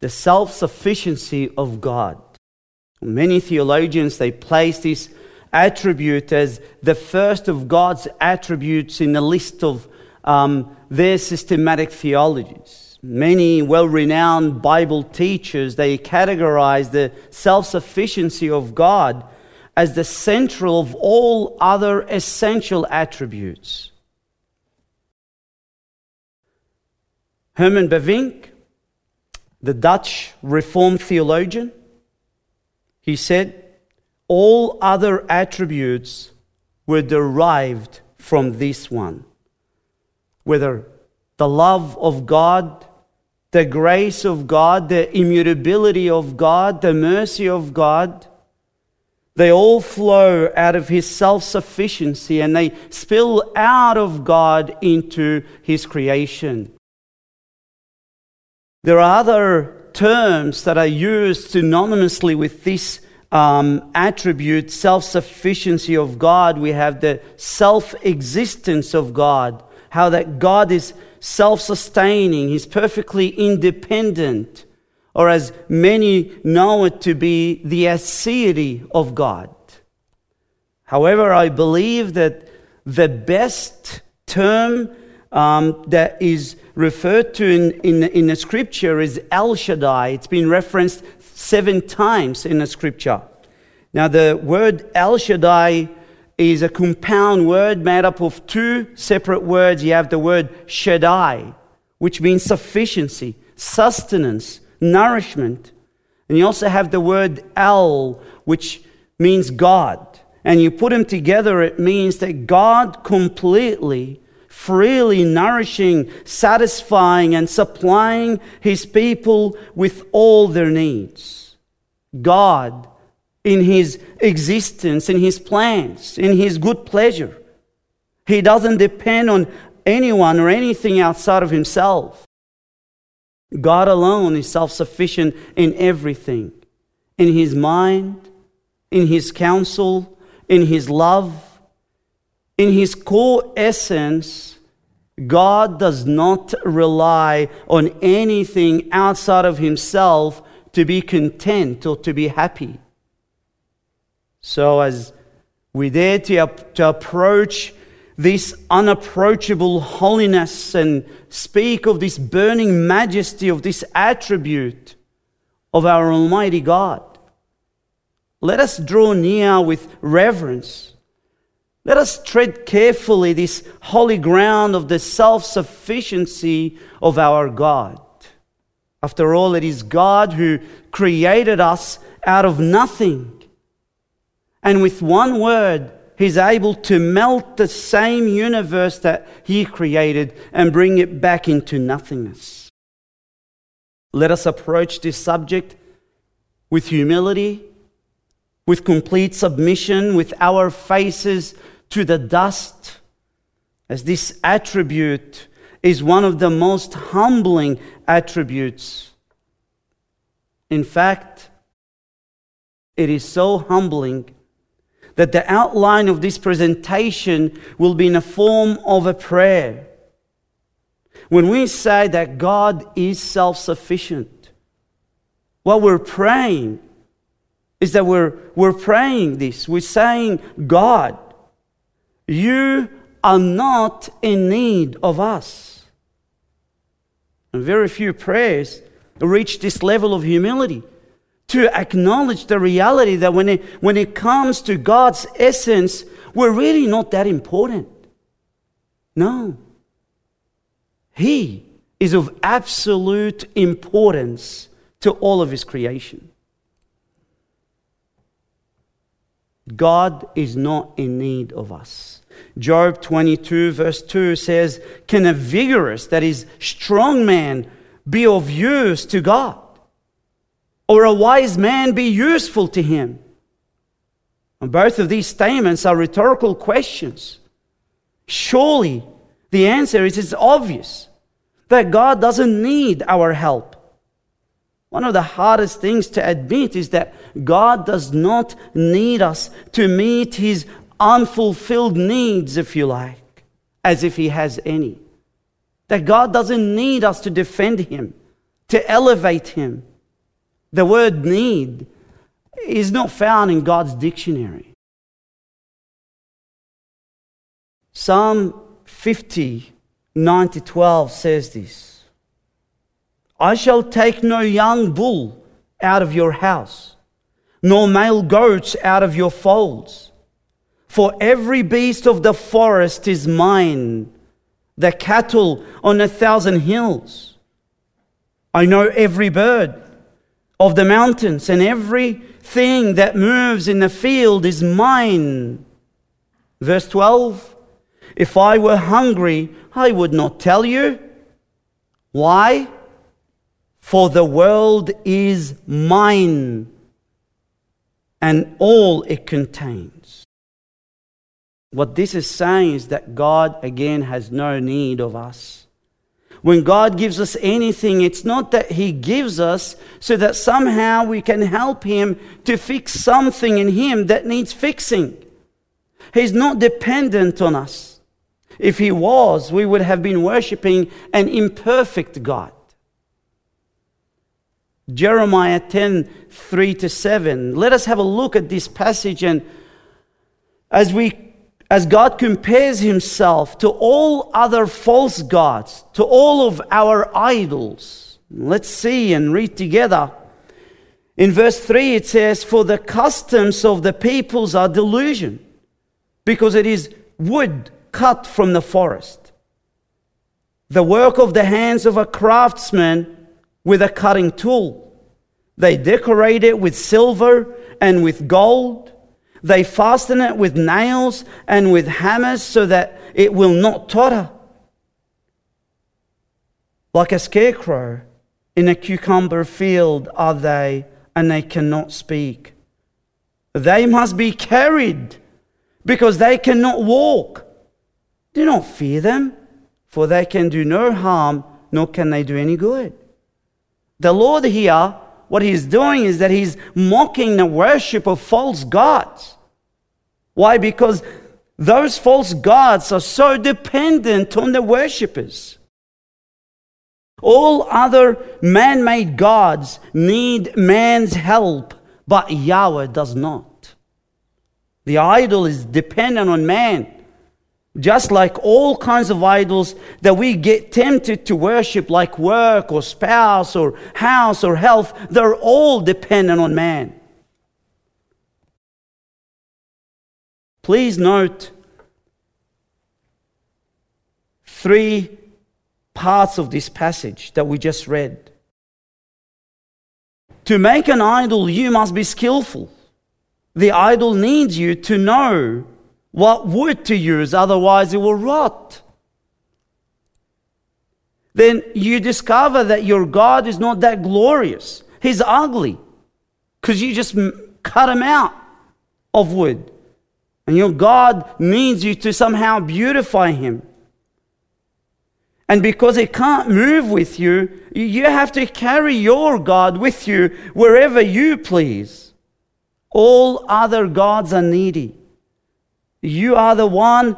the self sufficiency of God. Many theologians they place this attribute as the first of God's attributes in the list of um, their systematic theologies. Many well-renowned Bible teachers they categorize the self-sufficiency of God as the central of all other essential attributes. Herman Bavinck, the Dutch Reformed theologian, he said, all other attributes were derived from this one. Whether the love of God, the grace of God, the immutability of God, the mercy of God, they all flow out of His self sufficiency and they spill out of God into His creation. There are other terms that are used synonymously with this um, attribute, self sufficiency of God. We have the self existence of God, how that God is self sustaining, He's perfectly independent, or as many know it to be, the aseity of God. However, I believe that the best term um, that is referred to in, in, in the scripture is El Shaddai. It's been referenced seven times in the scripture. Now, the word El Shaddai is a compound word made up of two separate words. You have the word Shaddai, which means sufficiency, sustenance, nourishment. And you also have the word El, which means God. And you put them together, it means that God completely freely nourishing, satisfying, and supplying his people with all their needs. God, in his existence, in his plans, in his good pleasure, he doesn't depend on anyone or anything outside of himself. God alone is self sufficient in everything in his mind, in his counsel, in his love in his core essence, God does not rely on anything outside of himself to be content or to be happy. So, as we dare to, to approach this unapproachable holiness and speak of this burning majesty of this attribute of our Almighty God, let us draw near with reverence let us tread carefully this holy ground of the self sufficiency of our God. After all, it is God who created us out of nothing. And with one word, He's able to melt the same universe that He created and bring it back into nothingness. Let us approach this subject with humility, with complete submission, with our faces to the dust, as this attribute is one of the most humbling attributes. In fact, it is so humbling that the outline of this presentation will be in the form of a prayer. When we say that God is self sufficient, what we're praying is that we're, we're praying this. We're saying, God, you are not in need of us. And very few prayers reach this level of humility to acknowledge the reality that when it, when it comes to God's essence, we're really not that important. No. He is of absolute importance to all of His creation. God is not in need of us. Job 22, verse 2 says, Can a vigorous, that is, strong man, be of use to God? Or a wise man be useful to him? And both of these statements are rhetorical questions. Surely the answer is it's obvious that God doesn't need our help. One of the hardest things to admit is that God does not need us to meet his unfulfilled needs, if you like, as if he has any. That God doesn't need us to defend him, to elevate him. The word need is not found in God's dictionary. Psalm 50, 9 to 12 says this I shall take no young bull out of your house, nor male goats out of your folds. For every beast of the forest is mine, the cattle on a thousand hills. I know every bird of the mountains, and everything that moves in the field is mine. Verse 12 If I were hungry, I would not tell you. Why? For the world is mine and all it contains. What this is saying is that God, again, has no need of us. When God gives us anything, it's not that He gives us so that somehow we can help Him to fix something in Him that needs fixing. He's not dependent on us. If He was, we would have been worshiping an imperfect God. Jeremiah 10 3 to 7. Let us have a look at this passage and as we as God compares himself to all other false gods, to all of our idols. Let's see and read together. In verse 3, it says, For the customs of the peoples are delusion, because it is wood cut from the forest. The work of the hands of a craftsman with a cutting tool. They decorate it with silver and with gold they fasten it with nails and with hammers so that it will not totter. Like a scarecrow in a cucumber field are they, and they cannot speak. They must be carried because they cannot walk. Do not fear them, for they can do no harm, nor can they do any good. The Lord here, what He's doing is that He's mocking the worship of false gods. Why? Because those false gods are so dependent on the worshippers. All other man made gods need man's help, but Yahweh does not. The idol is dependent on man. Just like all kinds of idols that we get tempted to worship, like work or spouse or house or health, they're all dependent on man. Please note three parts of this passage that we just read. To make an idol, you must be skillful. The idol needs you to know what wood to use, otherwise, it will rot. Then you discover that your God is not that glorious. He's ugly because you just cut him out of wood. And your God needs you to somehow beautify him. And because he can't move with you, you have to carry your God with you wherever you please. All other gods are needy. You are the one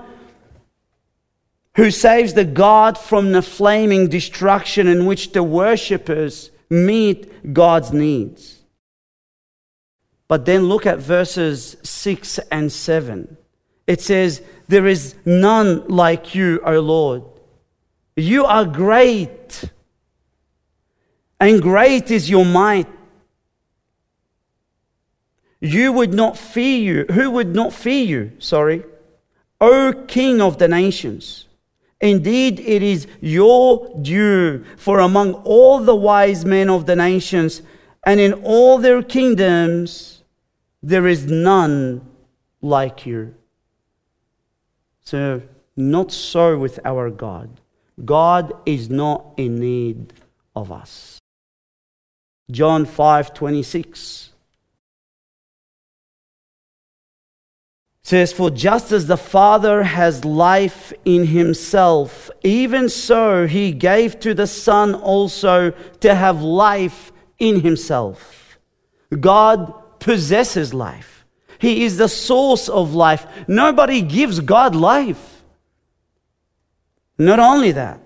who saves the God from the flaming destruction in which the worshippers meet God's needs. But then look at verses 6 and 7. It says, There is none like you, O Lord. You are great, and great is your might. You would not fear you. Who would not fear you? Sorry. O King of the nations. Indeed, it is your due, for among all the wise men of the nations and in all their kingdoms, there is none like you. So, not so with our God. God is not in need of us. John 5 26 says, For just as the Father has life in himself, even so he gave to the Son also to have life in himself. God possesses life. He is the source of life. Nobody gives God life. Not only that,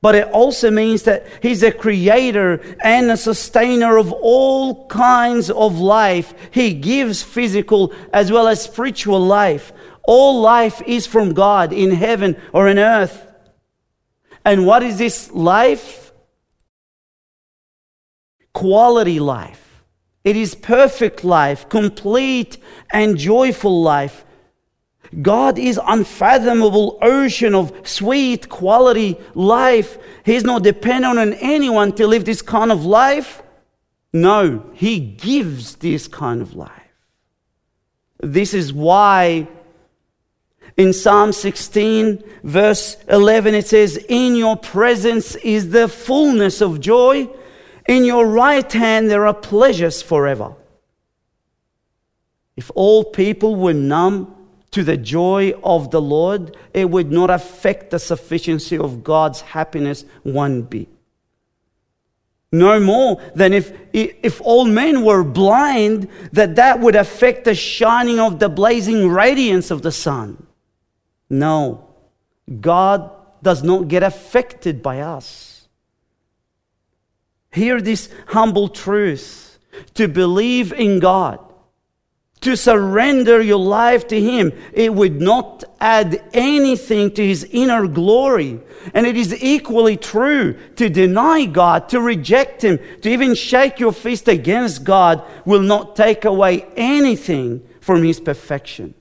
but it also means that He's a creator and a sustainer of all kinds of life. He gives physical as well as spiritual life. All life is from God in heaven or in earth. And what is this life? Quality life. It is perfect life, complete and joyful life. God is unfathomable ocean of sweet quality life. He's not dependent on anyone to live this kind of life. No, he gives this kind of life. This is why in Psalm 16, verse 11, it says, In your presence is the fullness of joy. In your right hand there are pleasures forever. If all people were numb to the joy of the Lord, it would not affect the sufficiency of God's happiness one bit. No more than if, if all men were blind, that that would affect the shining of the blazing radiance of the sun. No, God does not get affected by us. Hear this humble truth to believe in God to surrender your life to Him, it would not add anything to His inner glory. And it is equally true to deny God, to reject Him, to even shake your fist against God will not take away anything from His perfection.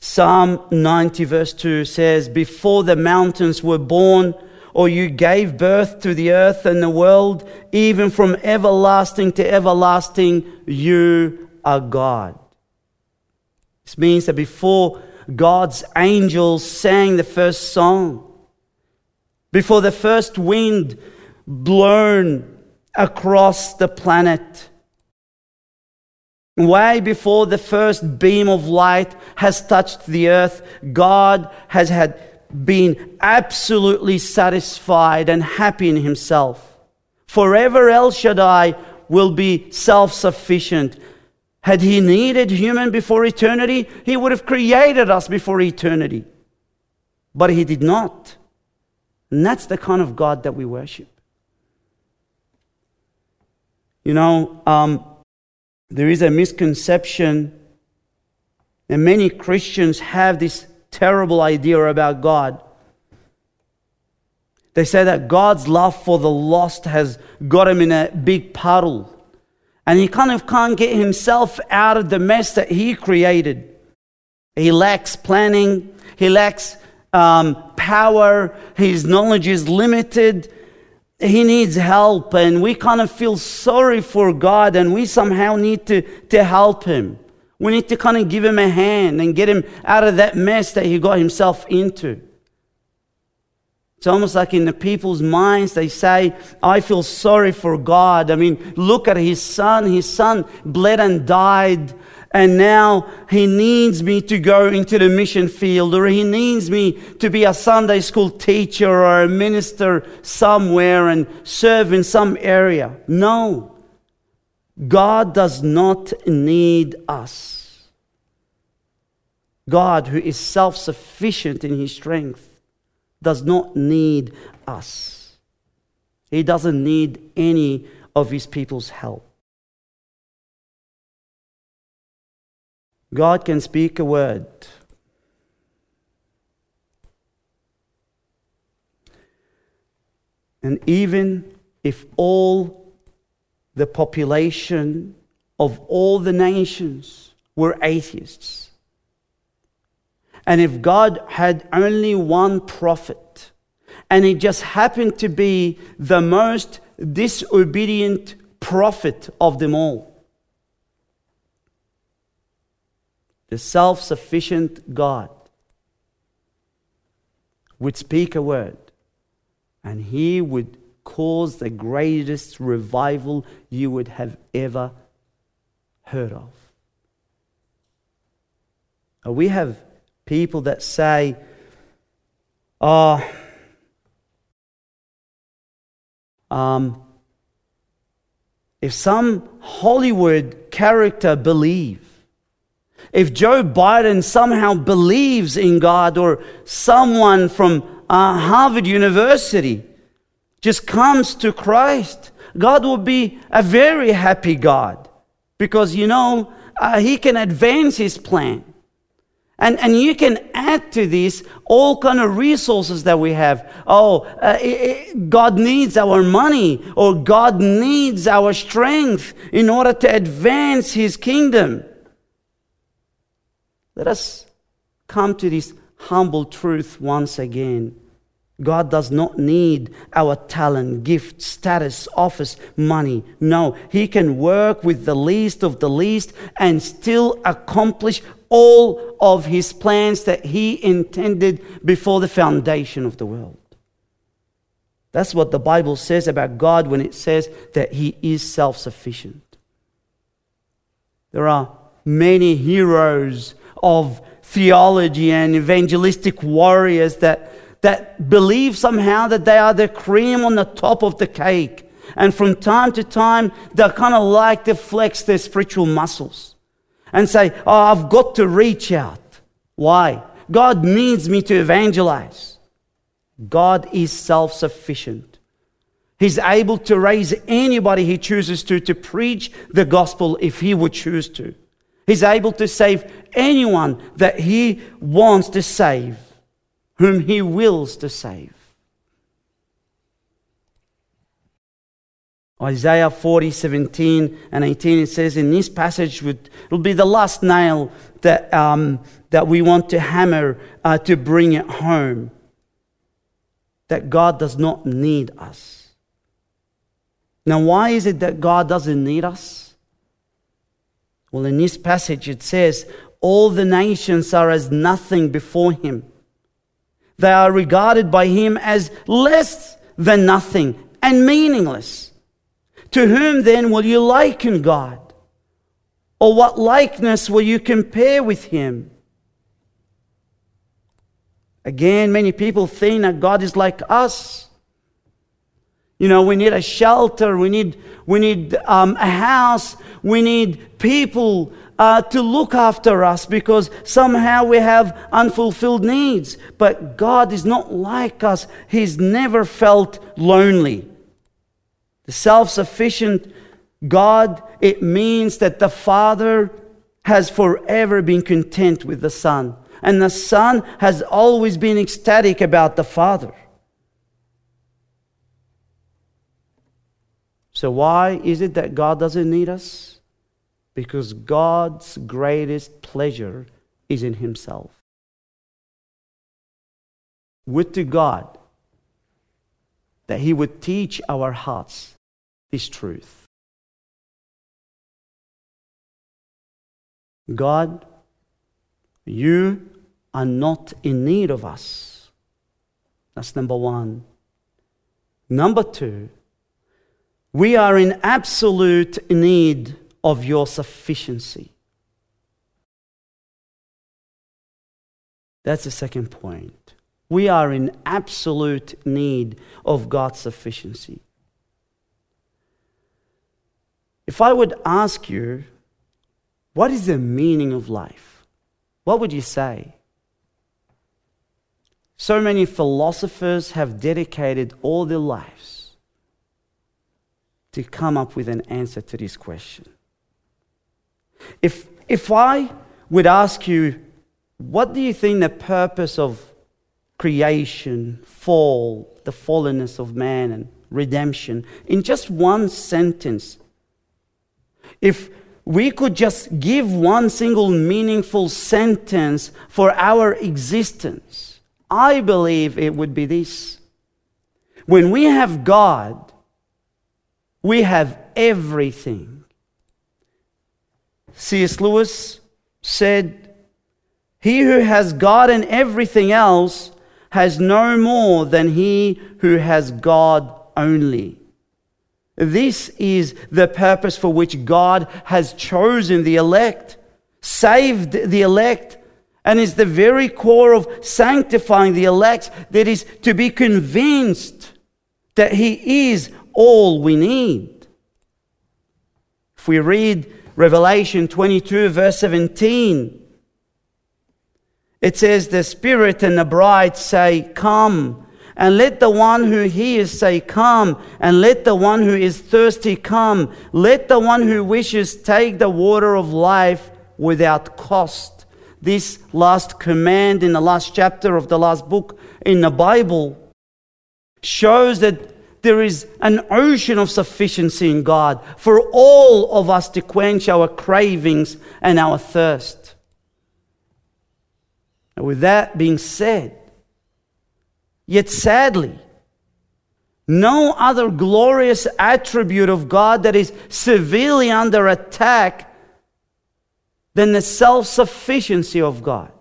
Psalm 90, verse 2 says, Before the mountains were born, or you gave birth to the earth and the world, even from everlasting to everlasting, you are God. This means that before God's angels sang the first song, before the first wind blown across the planet, way before the first beam of light has touched the earth, God has had been absolutely satisfied and happy in himself. Forever El Shaddai will be self sufficient. Had he needed human before eternity, he would have created us before eternity. But he did not. And that's the kind of God that we worship. You know, um, there is a misconception, and many Christians have this terrible idea about God. They say that God's love for the lost has got him in a big puddle. And he kind of can't get himself out of the mess that he created. He lacks planning, he lacks um, power, his knowledge is limited. He needs help, and we kind of feel sorry for God, and we somehow need to, to help him. We need to kind of give him a hand and get him out of that mess that he got himself into. It's almost like in the people's minds, they say, I feel sorry for God. I mean, look at his son. His son bled and died, and now he needs me to go into the mission field, or he needs me to be a Sunday school teacher or a minister somewhere and serve in some area. No. God does not need us. God, who is self sufficient in his strength, does not need us. He doesn't need any of his people's help. God can speak a word. And even if all the population of all the nations were atheists. And if God had only one prophet, and he just happened to be the most disobedient prophet of them all, the self sufficient God would speak a word, and he would cause the greatest revival you would have ever heard of. We have people that say, oh, um, if some Hollywood character believe If Joe Biden somehow believes in God or someone from uh, Harvard University just comes to Christ, God will be a very happy God because, you know, uh, He can advance His plan. And, and you can add to this all kind of resources that we have. Oh, uh, it, it, God needs our money or God needs our strength in order to advance His kingdom. Let us come to this humble truth once again. God does not need our talent, gift, status, office, money. No, He can work with the least of the least and still accomplish all of His plans that He intended before the foundation of the world. That's what the Bible says about God when it says that He is self sufficient. There are many heroes of theology and evangelistic warriors that that believe somehow that they are the cream on the top of the cake. And from time to time, they kind of like to flex their spiritual muscles and say, Oh, I've got to reach out. Why? God needs me to evangelize. God is self sufficient. He's able to raise anybody he chooses to to preach the gospel if he would choose to. He's able to save anyone that he wants to save whom he wills to save. Isaiah 40, 17 and 18, it says in this passage, it will be the last nail that, um, that we want to hammer uh, to bring it home. That God does not need us. Now, why is it that God doesn't need us? Well, in this passage, it says, All the nations are as nothing before him. They are regarded by him as less than nothing and meaningless. To whom then will you liken God? Or what likeness will you compare with him? Again, many people think that God is like us. You know, we need a shelter, we need, we need um, a house, we need people uh, to look after us because somehow we have unfulfilled needs. But God is not like us, He's never felt lonely. The self sufficient God, it means that the Father has forever been content with the Son, and the Son has always been ecstatic about the Father. So, why is it that God doesn't need us? Because God's greatest pleasure is in Himself. Would to God that He would teach our hearts this truth. God, you are not in need of us. That's number one. Number two, we are in absolute need of your sufficiency. That's the second point. We are in absolute need of God's sufficiency. If I would ask you, what is the meaning of life? What would you say? So many philosophers have dedicated all their lives to come up with an answer to this question. If, if I would ask you, what do you think the purpose of creation, fall, the fallenness of man, and redemption, in just one sentence, if we could just give one single meaningful sentence for our existence, I believe it would be this. When we have God, we have everything. C.S. Lewis said, He who has God and everything else has no more than he who has God only. This is the purpose for which God has chosen the elect, saved the elect, and is the very core of sanctifying the elect that is to be convinced that He is all we need. If we read Revelation 22, verse 17. It says, The Spirit and the bride say, Come. And let the one who hears say, Come. And let the one who is thirsty come. Let the one who wishes take the water of life without cost. This last command in the last chapter of the last book in the Bible shows that there is an ocean of sufficiency in God for all of us to quench our cravings and our thirst. And with that being said, yet sadly, no other glorious attribute of God that is severely under attack than the self sufficiency of God.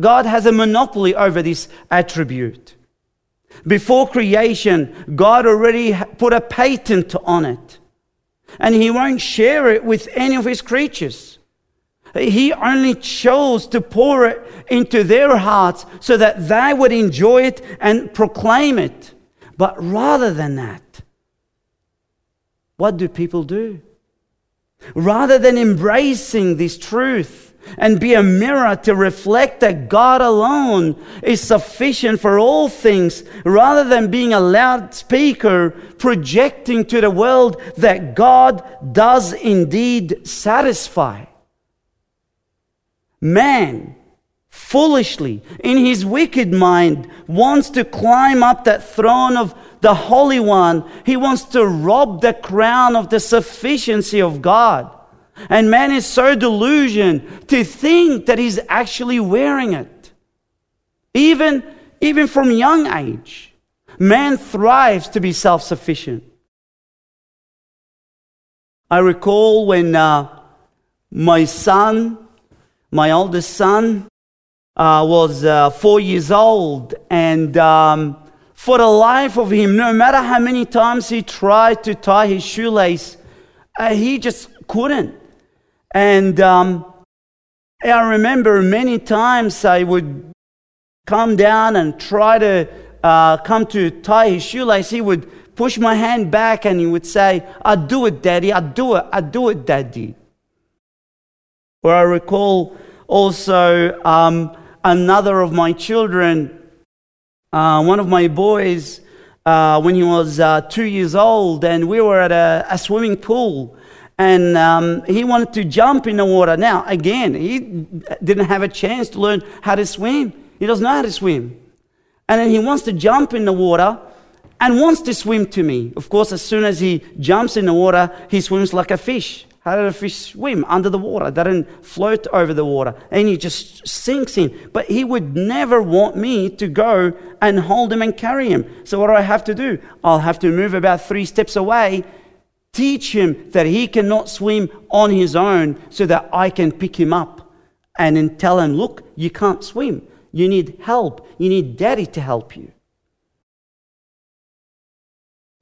God has a monopoly over this attribute. Before creation, God already put a patent on it. And He won't share it with any of His creatures. He only chose to pour it into their hearts so that they would enjoy it and proclaim it. But rather than that, what do people do? Rather than embracing this truth, and be a mirror to reflect that God alone is sufficient for all things, rather than being a loudspeaker projecting to the world that God does indeed satisfy. Man, foolishly, in his wicked mind, wants to climb up that throne of the Holy One. He wants to rob the crown of the sufficiency of God. And man is so delusioned to think that he's actually wearing it. Even, even from young age, man thrives to be self sufficient. I recall when uh, my son, my oldest son, uh, was uh, four years old, and um, for the life of him, no matter how many times he tried to tie his shoelace, uh, he just couldn't. And um, I remember many times I would come down and try to uh, come to tie his shoelace. He would push my hand back and he would say, I do it, Daddy, I do it, I do it, Daddy. Or I recall also um, another of my children, uh, one of my boys, uh, when he was uh, two years old, and we were at a, a swimming pool and um, he wanted to jump in the water. Now, again, he didn't have a chance to learn how to swim. He doesn't know how to swim. And then he wants to jump in the water and wants to swim to me. Of course, as soon as he jumps in the water, he swims like a fish. How did a fish swim? Under the water. They doesn't float over the water. And he just sinks in. But he would never want me to go and hold him and carry him. So what do I have to do? I'll have to move about three steps away Teach him that he cannot swim on his own so that I can pick him up and then tell him, look, you can't swim. You need help. You need daddy to help you.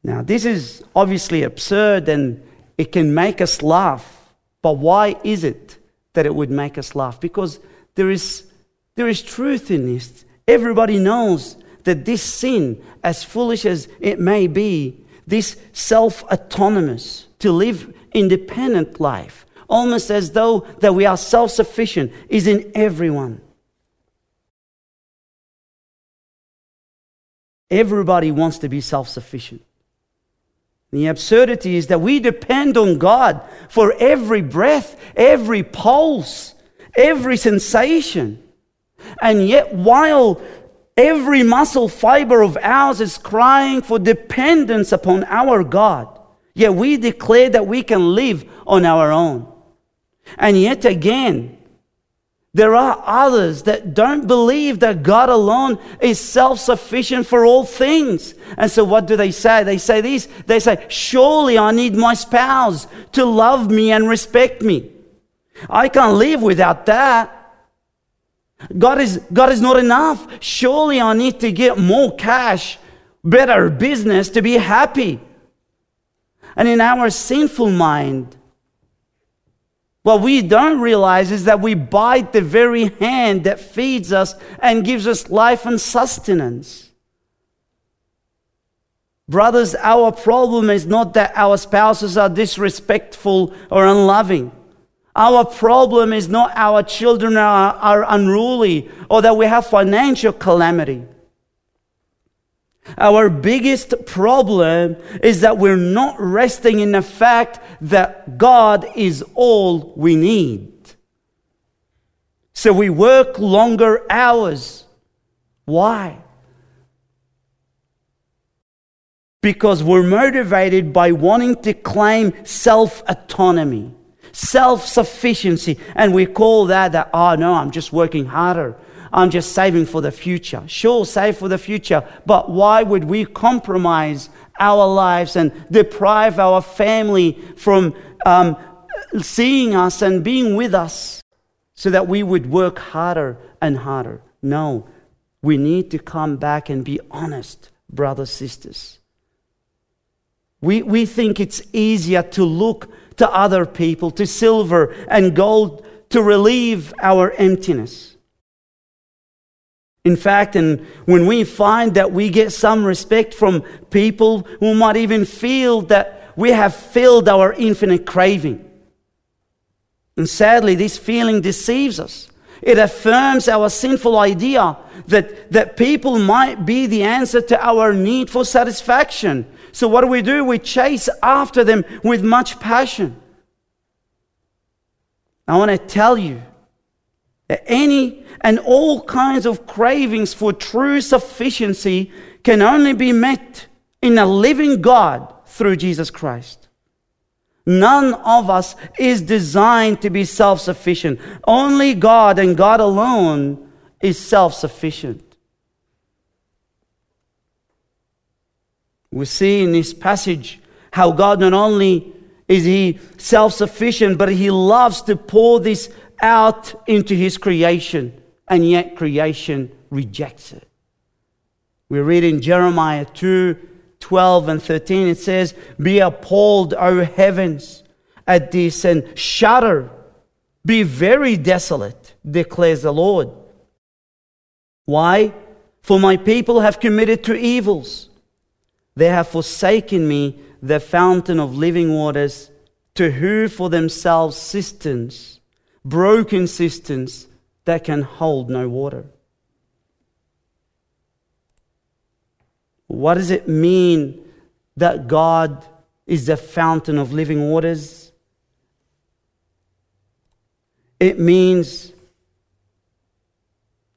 Now, this is obviously absurd and it can make us laugh. But why is it that it would make us laugh? Because there is, there is truth in this. Everybody knows that this sin, as foolish as it may be, this self autonomous, to live independent life, almost as though that we are self sufficient, is in everyone. Everybody wants to be self sufficient. The absurdity is that we depend on God for every breath, every pulse, every sensation. And yet, while Every muscle fiber of ours is crying for dependence upon our God. Yet we declare that we can live on our own. And yet again, there are others that don't believe that God alone is self sufficient for all things. And so, what do they say? They say this they say, Surely I need my spouse to love me and respect me. I can't live without that. God is, God is not enough. Surely I need to get more cash, better business to be happy. And in our sinful mind, what we don't realize is that we bite the very hand that feeds us and gives us life and sustenance. Brothers, our problem is not that our spouses are disrespectful or unloving. Our problem is not our children are, are unruly or that we have financial calamity. Our biggest problem is that we're not resting in the fact that God is all we need. So we work longer hours. Why? Because we're motivated by wanting to claim self autonomy, self sufficiency, and we call that that, oh no, I'm just working harder. I'm just saving for the future. Sure, save for the future, but why would we compromise our lives and deprive our family from um, seeing us and being with us so that we would work harder and harder? No, we need to come back and be honest, brothers, sisters. We, we think it's easier to look to other people, to silver and gold, to relieve our emptiness. In fact, and when we find that we get some respect from people who might even feel that we have filled our infinite craving. And sadly, this feeling deceives us. It affirms our sinful idea that, that people might be the answer to our need for satisfaction. So, what do we do? We chase after them with much passion. I want to tell you that any and all kinds of cravings for true sufficiency can only be met in a living God through Jesus Christ. None of us is designed to be self sufficient. Only God and God alone is self sufficient. We see in this passage how God not only is he self sufficient, but he loves to pour this out into his creation and yet creation rejects it. We read in Jeremiah 2 12 and 13, it says, Be appalled, O heavens, at this, and shudder. Be very desolate, declares the Lord. Why? For my people have committed two evils. They have forsaken me, the fountain of living waters, to who for themselves cisterns, broken cisterns that can hold no water. What does it mean that God is the fountain of living waters? It means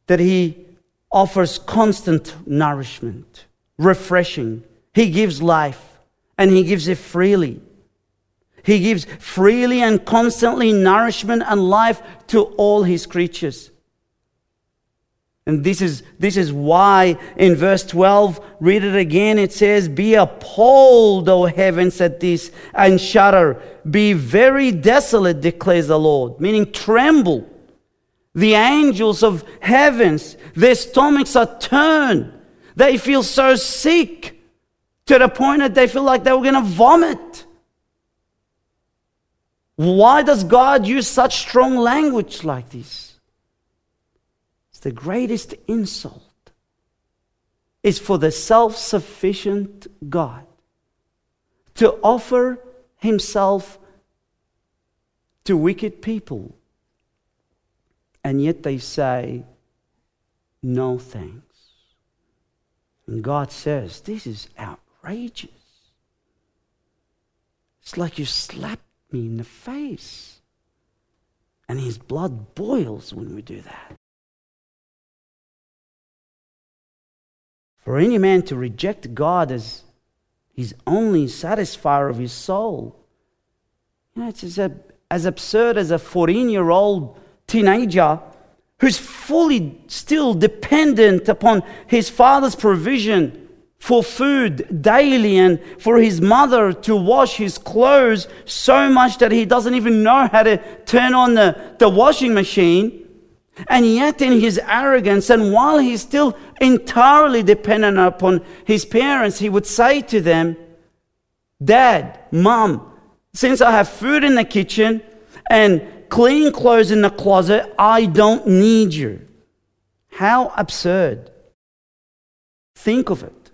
that He offers constant nourishment, refreshing. He gives life and He gives it freely. He gives freely and constantly nourishment and life to all his creatures. And this is, this is why in verse 12, read it again, it says, Be appalled, O heavens, at this, and shudder. Be very desolate, declares the Lord, meaning tremble. The angels of heavens, their stomachs are turned. They feel so sick to the point that they feel like they were going to vomit. Why does God use such strong language like this? It's the greatest insult. Is for the self sufficient God to offer himself to wicked people. And yet they say, no thanks. And God says, this is outrageous. It's like you slapped me in the face. And his blood boils when we do that. For any man to reject God as his only satisfier of his soul, you know, it's as, a, as absurd as a 14 year old teenager who's fully still dependent upon his father's provision for food daily and for his mother to wash his clothes so much that he doesn't even know how to turn on the, the washing machine. And yet, in his arrogance, and while he's still entirely dependent upon his parents, he would say to them, Dad, Mom, since I have food in the kitchen and clean clothes in the closet, I don't need you. How absurd. Think of it.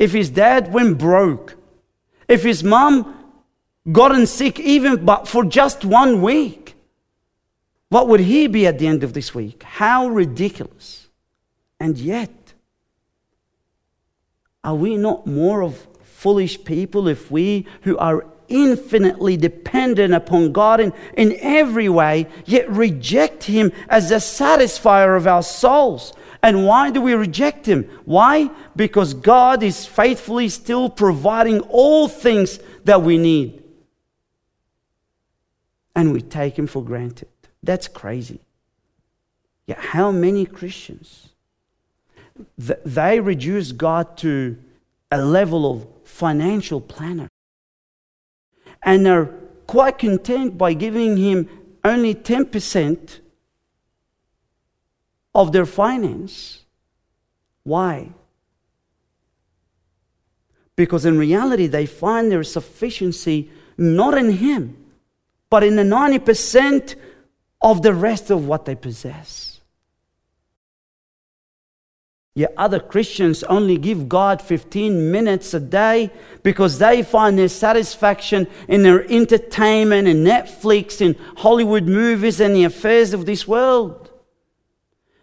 If his dad went broke, if his mom gotten sick even but for just one week, what would he be at the end of this week? How ridiculous. And yet, are we not more of foolish people if we who are infinitely dependent upon God in, in every way, yet reject Him as the satisfier of our souls? And why do we reject Him? Why? Because God is faithfully still providing all things that we need. And we take Him for granted. That's crazy. Yet, how many Christians? They reduce God to a level of financial planner and are quite content by giving Him only 10% of their finance. Why? Because in reality, they find their sufficiency not in Him, but in the 90% of the rest of what they possess. Yet other Christians only give God 15 minutes a day because they find their satisfaction in their entertainment and Netflix and Hollywood movies and the affairs of this world.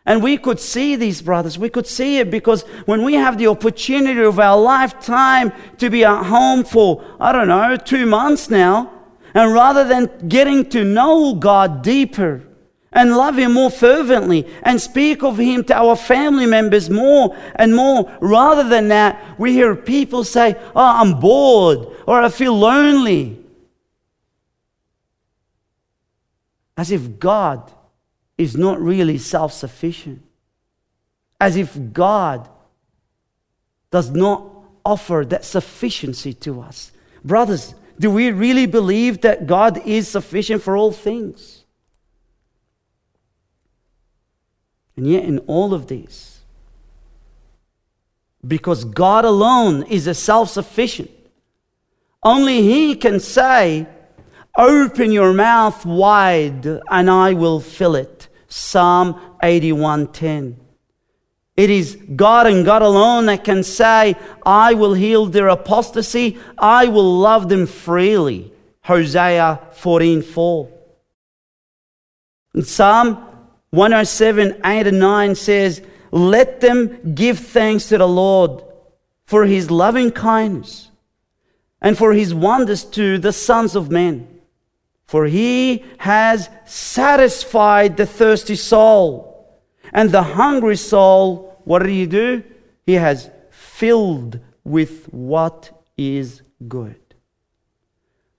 And we could see these brothers. We could see it because when we have the opportunity of our lifetime to be at home for, I don't know, two months now, and rather than getting to know God deeper and love Him more fervently and speak of Him to our family members more and more, rather than that, we hear people say, Oh, I'm bored or I feel lonely. As if God is not really self sufficient. As if God does not offer that sufficiency to us. Brothers, do we really believe that God is sufficient for all things? And yet, in all of these, because God alone is a self sufficient, only He can say, Open your mouth wide and I will fill it. Psalm 81:10. It is God and God alone that can say, I will heal their apostasy, I will love them freely. Hosea 14:4. And Psalm 107, 8 and 9 says, Let them give thanks to the Lord for his loving kindness and for his wonders to the sons of men. For he has satisfied the thirsty soul, and the hungry soul, what did he do? He has filled with what is good.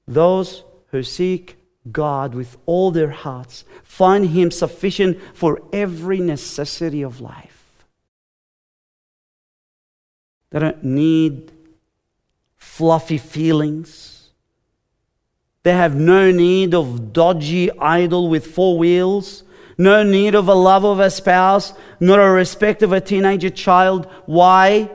Those who seek God with all their hearts find him sufficient for every necessity of life. They don't need fluffy feelings they have no need of dodgy idol with four wheels, no need of a love of a spouse, nor a respect of a teenager child. Why?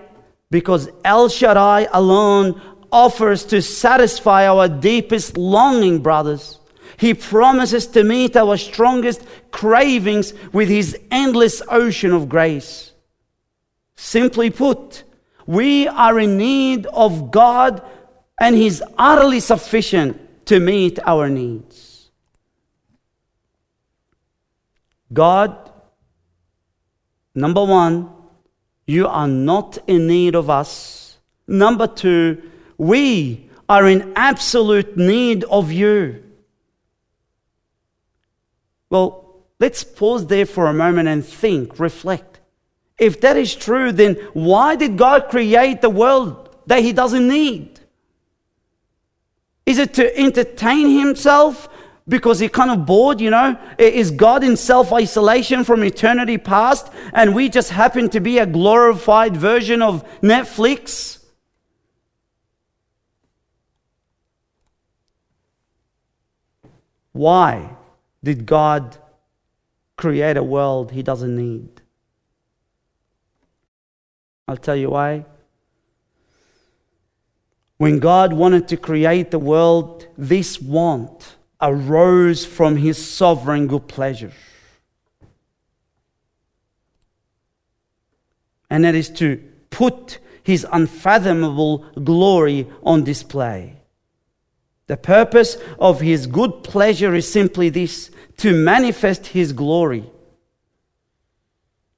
Because El Shaddai alone offers to satisfy our deepest longing, brothers. He promises to meet our strongest cravings with His endless ocean of grace. Simply put, we are in need of God and He's utterly sufficient to meet our needs. God, number one, you are not in need of us. Number two, we are in absolute need of you. Well, let's pause there for a moment and think, reflect. If that is true, then why did God create the world that He doesn't need? Is it to entertain himself because he's kind of bored, you know? Is God in self isolation from eternity past and we just happen to be a glorified version of Netflix? Why did God create a world he doesn't need? I'll tell you why. When God wanted to create the world, this want arose from his sovereign good pleasure. And that is to put his unfathomable glory on display. The purpose of his good pleasure is simply this to manifest his glory.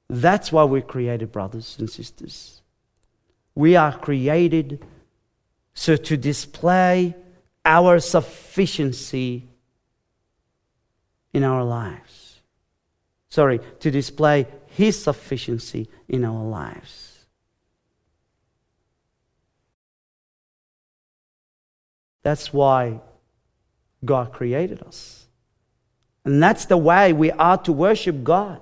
That's why we're created, brothers and sisters. We are created so to display our sufficiency in our lives. Sorry, to display his sufficiency in our lives. That's why God created us. And that's the way we are to worship God.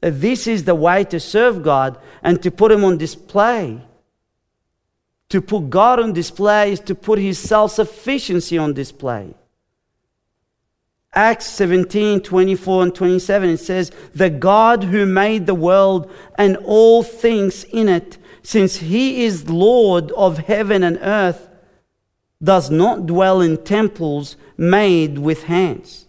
This is the way to serve God and to put Him on display. To put God on display is to put His self sufficiency on display. Acts 17 24 and 27, it says, The God who made the world and all things in it, since He is Lord of heaven and earth, does not dwell in temples made with hands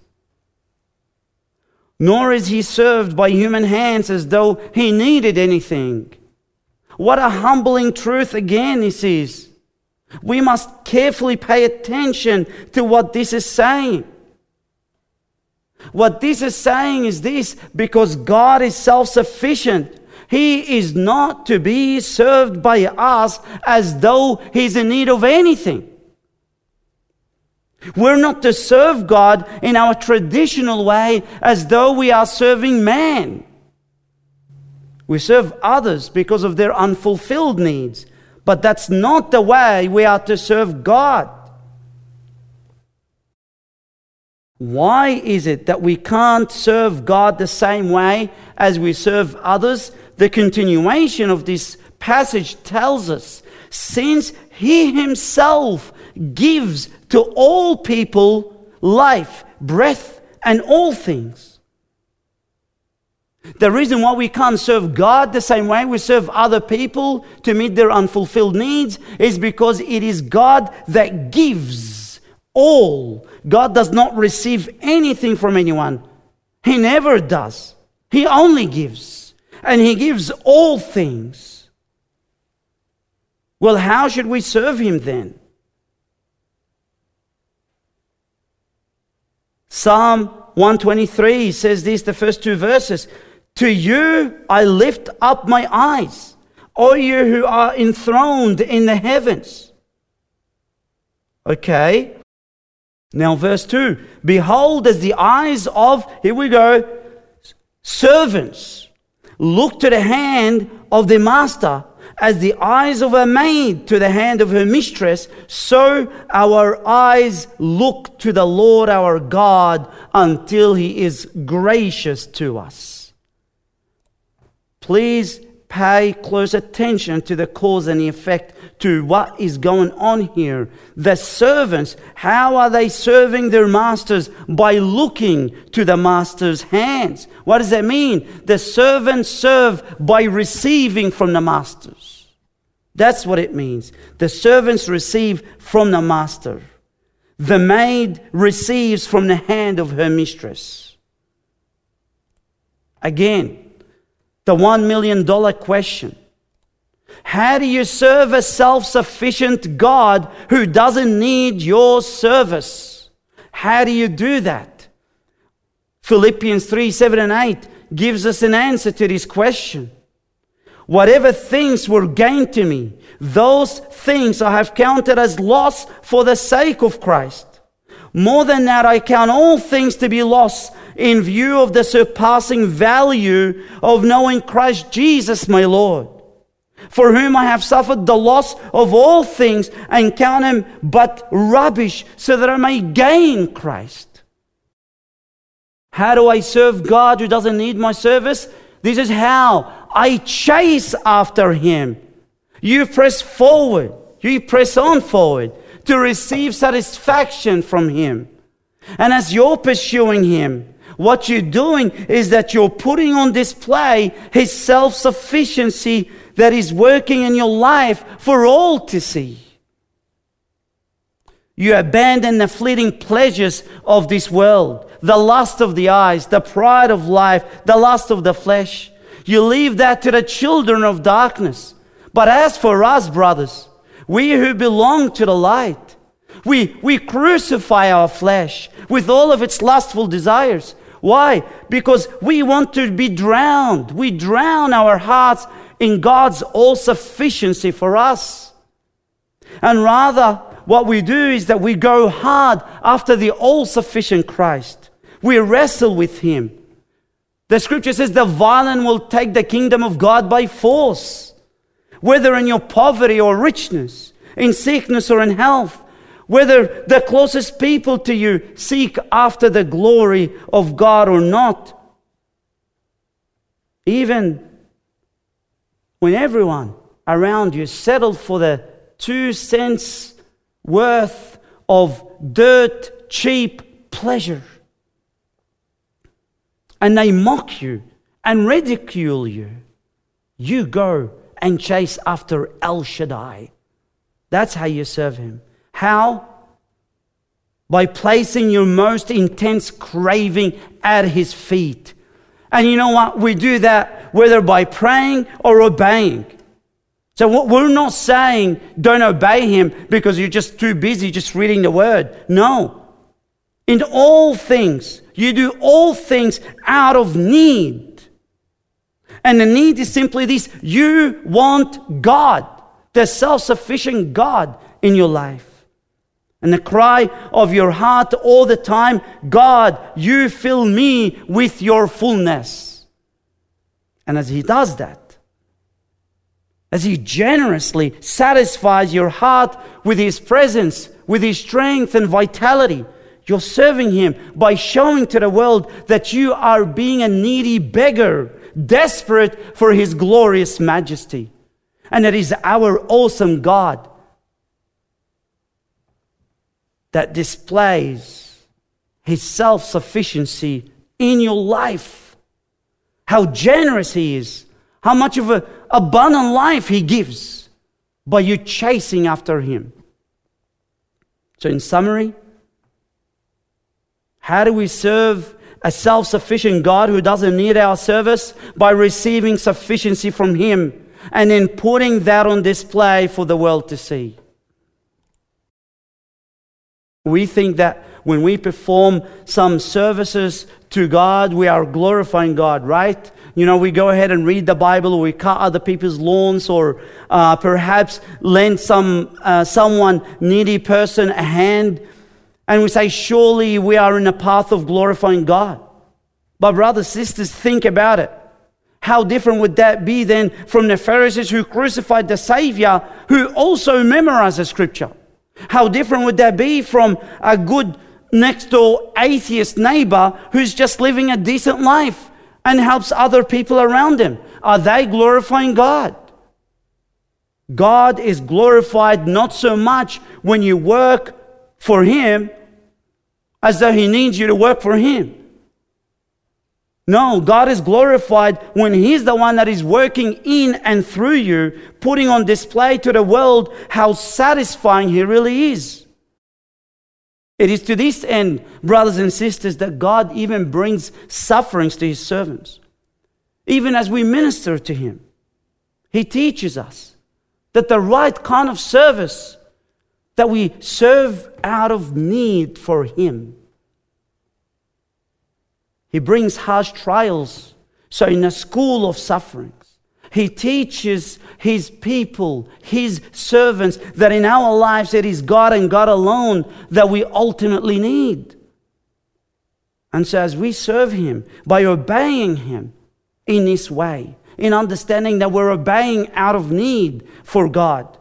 nor is he served by human hands as though he needed anything. What a humbling truth again, he says. We must carefully pay attention to what this is saying. What this is saying is this because God is self sufficient. He is not to be served by us as though he's in need of anything. We're not to serve God in our traditional way as though we are serving man. We serve others because of their unfulfilled needs, but that's not the way we are to serve God. Why is it that we can't serve God the same way as we serve others? The continuation of this passage tells us since He Himself gives to all people life, breath, and all things. The reason why we can't serve God the same way we serve other people to meet their unfulfilled needs is because it is God that gives all. God does not receive anything from anyone, He never does. He only gives, and He gives all things. Well, how should we serve Him then? Psalm 123 says this, the first two verses To you I lift up my eyes, O you who are enthroned in the heavens. Okay. Now, verse 2 Behold, as the eyes of, here we go, servants look to the hand of the master as the eyes of a maid to the hand of her mistress, so our eyes look to the Lord our God until he is gracious to us. Please pay close attention to the cause and the effect to what is going on here. The servants, how are they serving their masters? By looking to the master's hands. What does that mean? The servants serve by receiving from the masters. That's what it means. The servants receive from the master. The maid receives from the hand of her mistress. Again, the one million dollar question. How do you serve a self sufficient God who doesn't need your service? How do you do that? Philippians 3 7 and 8 gives us an answer to this question. Whatever things were gained to me, those things I have counted as loss for the sake of Christ. More than that, I count all things to be lost in view of the surpassing value of knowing Christ Jesus, my Lord, for whom I have suffered the loss of all things and count him but rubbish so that I may gain Christ. How do I serve God who doesn't need my service? This is how I chase after him. You press forward, you press on forward to receive satisfaction from him. And as you're pursuing him, what you're doing is that you're putting on display his self sufficiency that is working in your life for all to see. You abandon the fleeting pleasures of this world, the lust of the eyes, the pride of life, the lust of the flesh. You leave that to the children of darkness. But as for us, brothers, we who belong to the light, we, we crucify our flesh with all of its lustful desires. Why? Because we want to be drowned. We drown our hearts in God's all sufficiency for us. And rather, what we do is that we go hard after the all sufficient Christ. We wrestle with Him. The scripture says the violent will take the kingdom of God by force. Whether in your poverty or richness, in sickness or in health, whether the closest people to you seek after the glory of God or not. Even when everyone around you settled for the two cents worth of dirt cheap pleasure. And they mock you and ridicule you. You go and chase after El Shaddai. That's how you serve him. How? By placing your most intense craving at his feet. And you know what? We do that whether by praying or obeying. So we're not saying don't obey him because you're just too busy just reading the word. No. In all things, you do all things out of need. And the need is simply this you want God, the self sufficient God in your life. And the cry of your heart all the time God, you fill me with your fullness. And as He does that, as He generously satisfies your heart with His presence, with His strength and vitality. You're serving Him by showing to the world that you are being a needy beggar, desperate for His glorious majesty. And it is our awesome God that displays His self sufficiency in your life. How generous He is how much of an abundant life He gives by you chasing after Him. So, in summary, how do we serve a self sufficient God who doesn't need our service? By receiving sufficiency from Him and then putting that on display for the world to see. We think that when we perform some services to God, we are glorifying God, right? You know, we go ahead and read the Bible, or we cut other people's lawns, or uh, perhaps lend some uh, someone needy person a hand, and we say, surely we are in a path of glorifying God. But brothers, sisters, think about it. How different would that be then from the Pharisees who crucified the Savior, who also memorized the Scripture? How different would that be from a good next door atheist neighbor who's just living a decent life? and helps other people around him. Are they glorifying God? God is glorified not so much when you work for Him as though He needs you to work for Him. No, God is glorified when He's the one that is working in and through you, putting on display to the world how satisfying He really is. It is to this end, brothers and sisters, that God even brings sufferings to his servants. Even as we minister to him, he teaches us that the right kind of service that we serve out of need for him. He brings harsh trials. So, in a school of sufferings, he teaches his people, his servants, that in our lives it is God and God alone that we ultimately need. And so, as we serve him by obeying him in this way, in understanding that we're obeying out of need for God,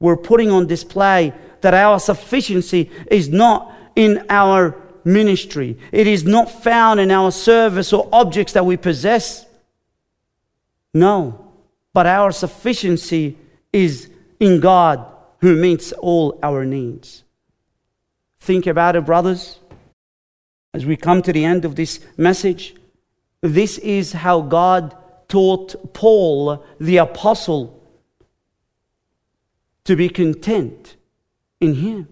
we're putting on display that our sufficiency is not in our ministry, it is not found in our service or objects that we possess. No but our sufficiency is in God who meets all our needs. Think about it, brothers. As we come to the end of this message, this is how God taught Paul, the apostle, to be content in Him.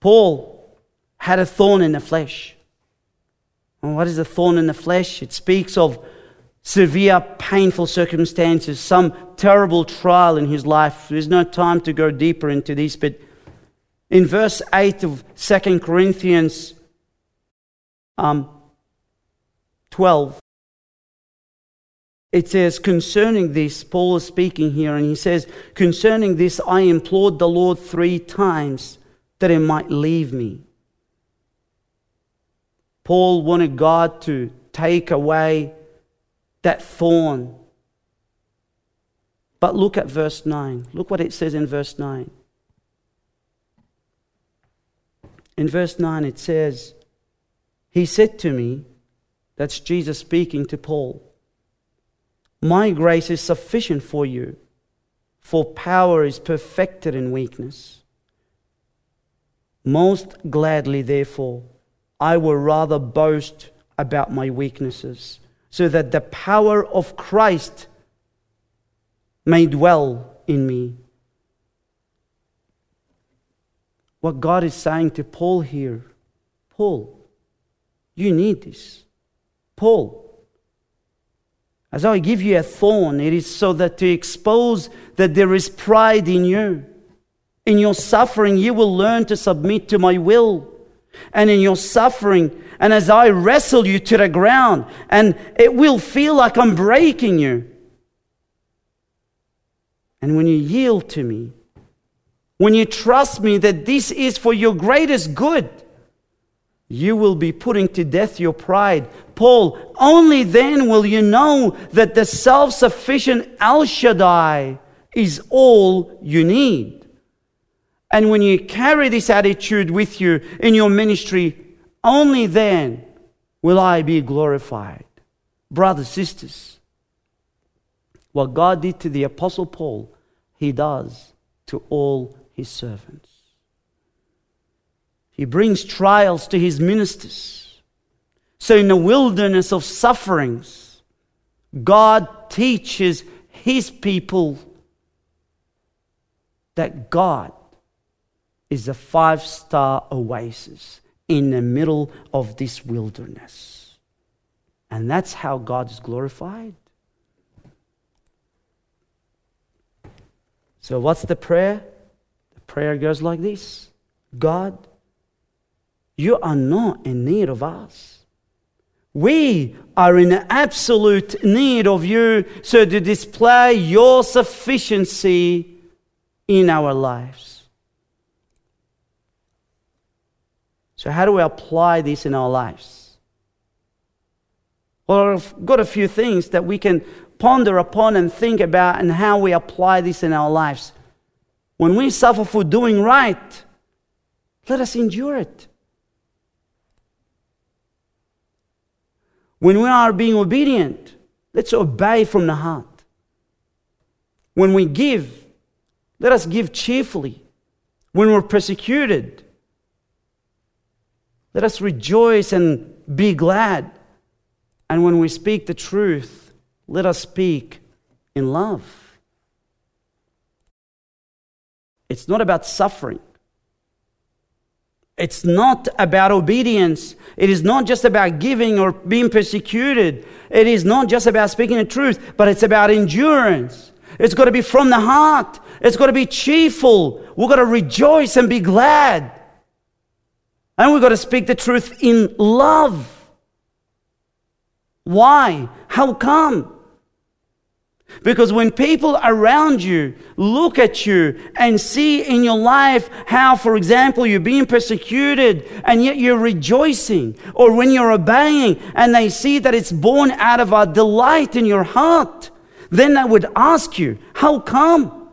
Paul had a thorn in the flesh. And what is a thorn in the flesh? It speaks of severe, painful circumstances, some terrible trial in his life. There's no time to go deeper into this, but in verse 8 of 2 Corinthians um, 12, it says, concerning this, Paul is speaking here, and he says, Concerning this, I implored the Lord three times that he might leave me. Paul wanted God to take away that thorn. But look at verse 9. Look what it says in verse 9. In verse 9, it says, He said to me, that's Jesus speaking to Paul, My grace is sufficient for you, for power is perfected in weakness. Most gladly, therefore, I will rather boast about my weaknesses, so that the power of Christ may dwell in me. What God is saying to Paul here Paul, you need this. Paul, as I give you a thorn, it is so that to expose that there is pride in you. In your suffering, you will learn to submit to my will and in your suffering, and as I wrestle you to the ground, and it will feel like I'm breaking you. And when you yield to me, when you trust me that this is for your greatest good, you will be putting to death your pride. Paul, only then will you know that the self sufficient El Shaddai is all you need. And when you carry this attitude with you in your ministry, only then will I be glorified. Brothers, sisters, what God did to the Apostle Paul, He does to all His servants. He brings trials to His ministers. So, in the wilderness of sufferings, God teaches His people that God is a five star oasis in the middle of this wilderness. And that's how God is glorified. So, what's the prayer? The prayer goes like this God, you are not in need of us. We are in absolute need of you so to display your sufficiency in our lives. So, how do we apply this in our lives? Well, I've got a few things that we can ponder upon and think about and how we apply this in our lives. When we suffer for doing right, let us endure it. When we are being obedient, let's obey from the heart. When we give, let us give cheerfully. When we're persecuted, let us rejoice and be glad. And when we speak the truth, let us speak in love. It's not about suffering. It's not about obedience. It is not just about giving or being persecuted. It is not just about speaking the truth, but it's about endurance. It's got to be from the heart. It's got to be cheerful. We've got to rejoice and be glad. And we've got to speak the truth in love. Why? How come? Because when people around you look at you and see in your life how, for example, you're being persecuted and yet you're rejoicing, or when you're obeying and they see that it's born out of a delight in your heart, then they would ask you, How come?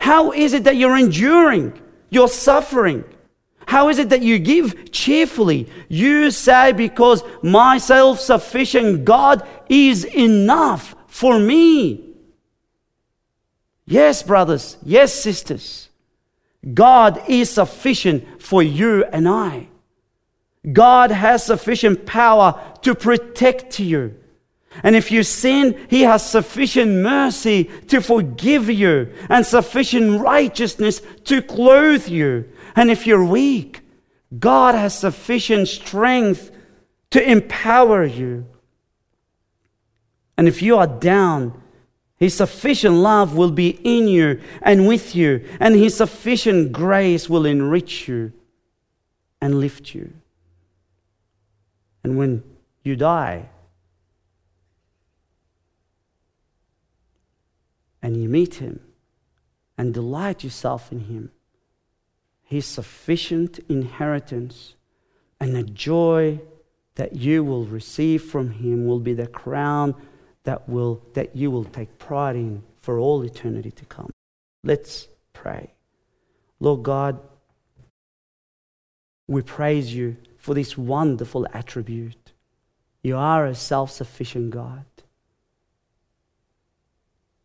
How is it that you're enduring? You're suffering. How is it that you give cheerfully? You say, Because my self sufficient God is enough for me. Yes, brothers. Yes, sisters. God is sufficient for you and I. God has sufficient power to protect you. And if you sin, He has sufficient mercy to forgive you and sufficient righteousness to clothe you. And if you're weak, God has sufficient strength to empower you. And if you are down, His sufficient love will be in you and with you, and His sufficient grace will enrich you and lift you. And when you die, and you meet Him and delight yourself in Him, His sufficient inheritance and the joy that you will receive from Him will be the crown that, will, that you will take pride in for all eternity to come. Let's pray. Lord God, we praise you for this wonderful attribute. You are a self sufficient God.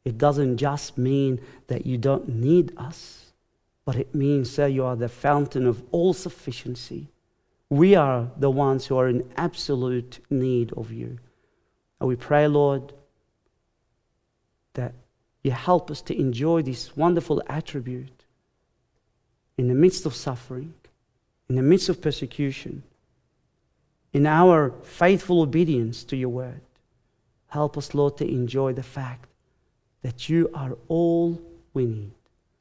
It doesn't just mean that you don't need us, but it means that you are the fountain of all sufficiency. We are the ones who are in absolute need of you. And we pray, Lord, that you help us to enjoy this wonderful attribute in the midst of suffering, in the midst of persecution, in our faithful obedience to your word. Help us, Lord, to enjoy the fact that you are all we need.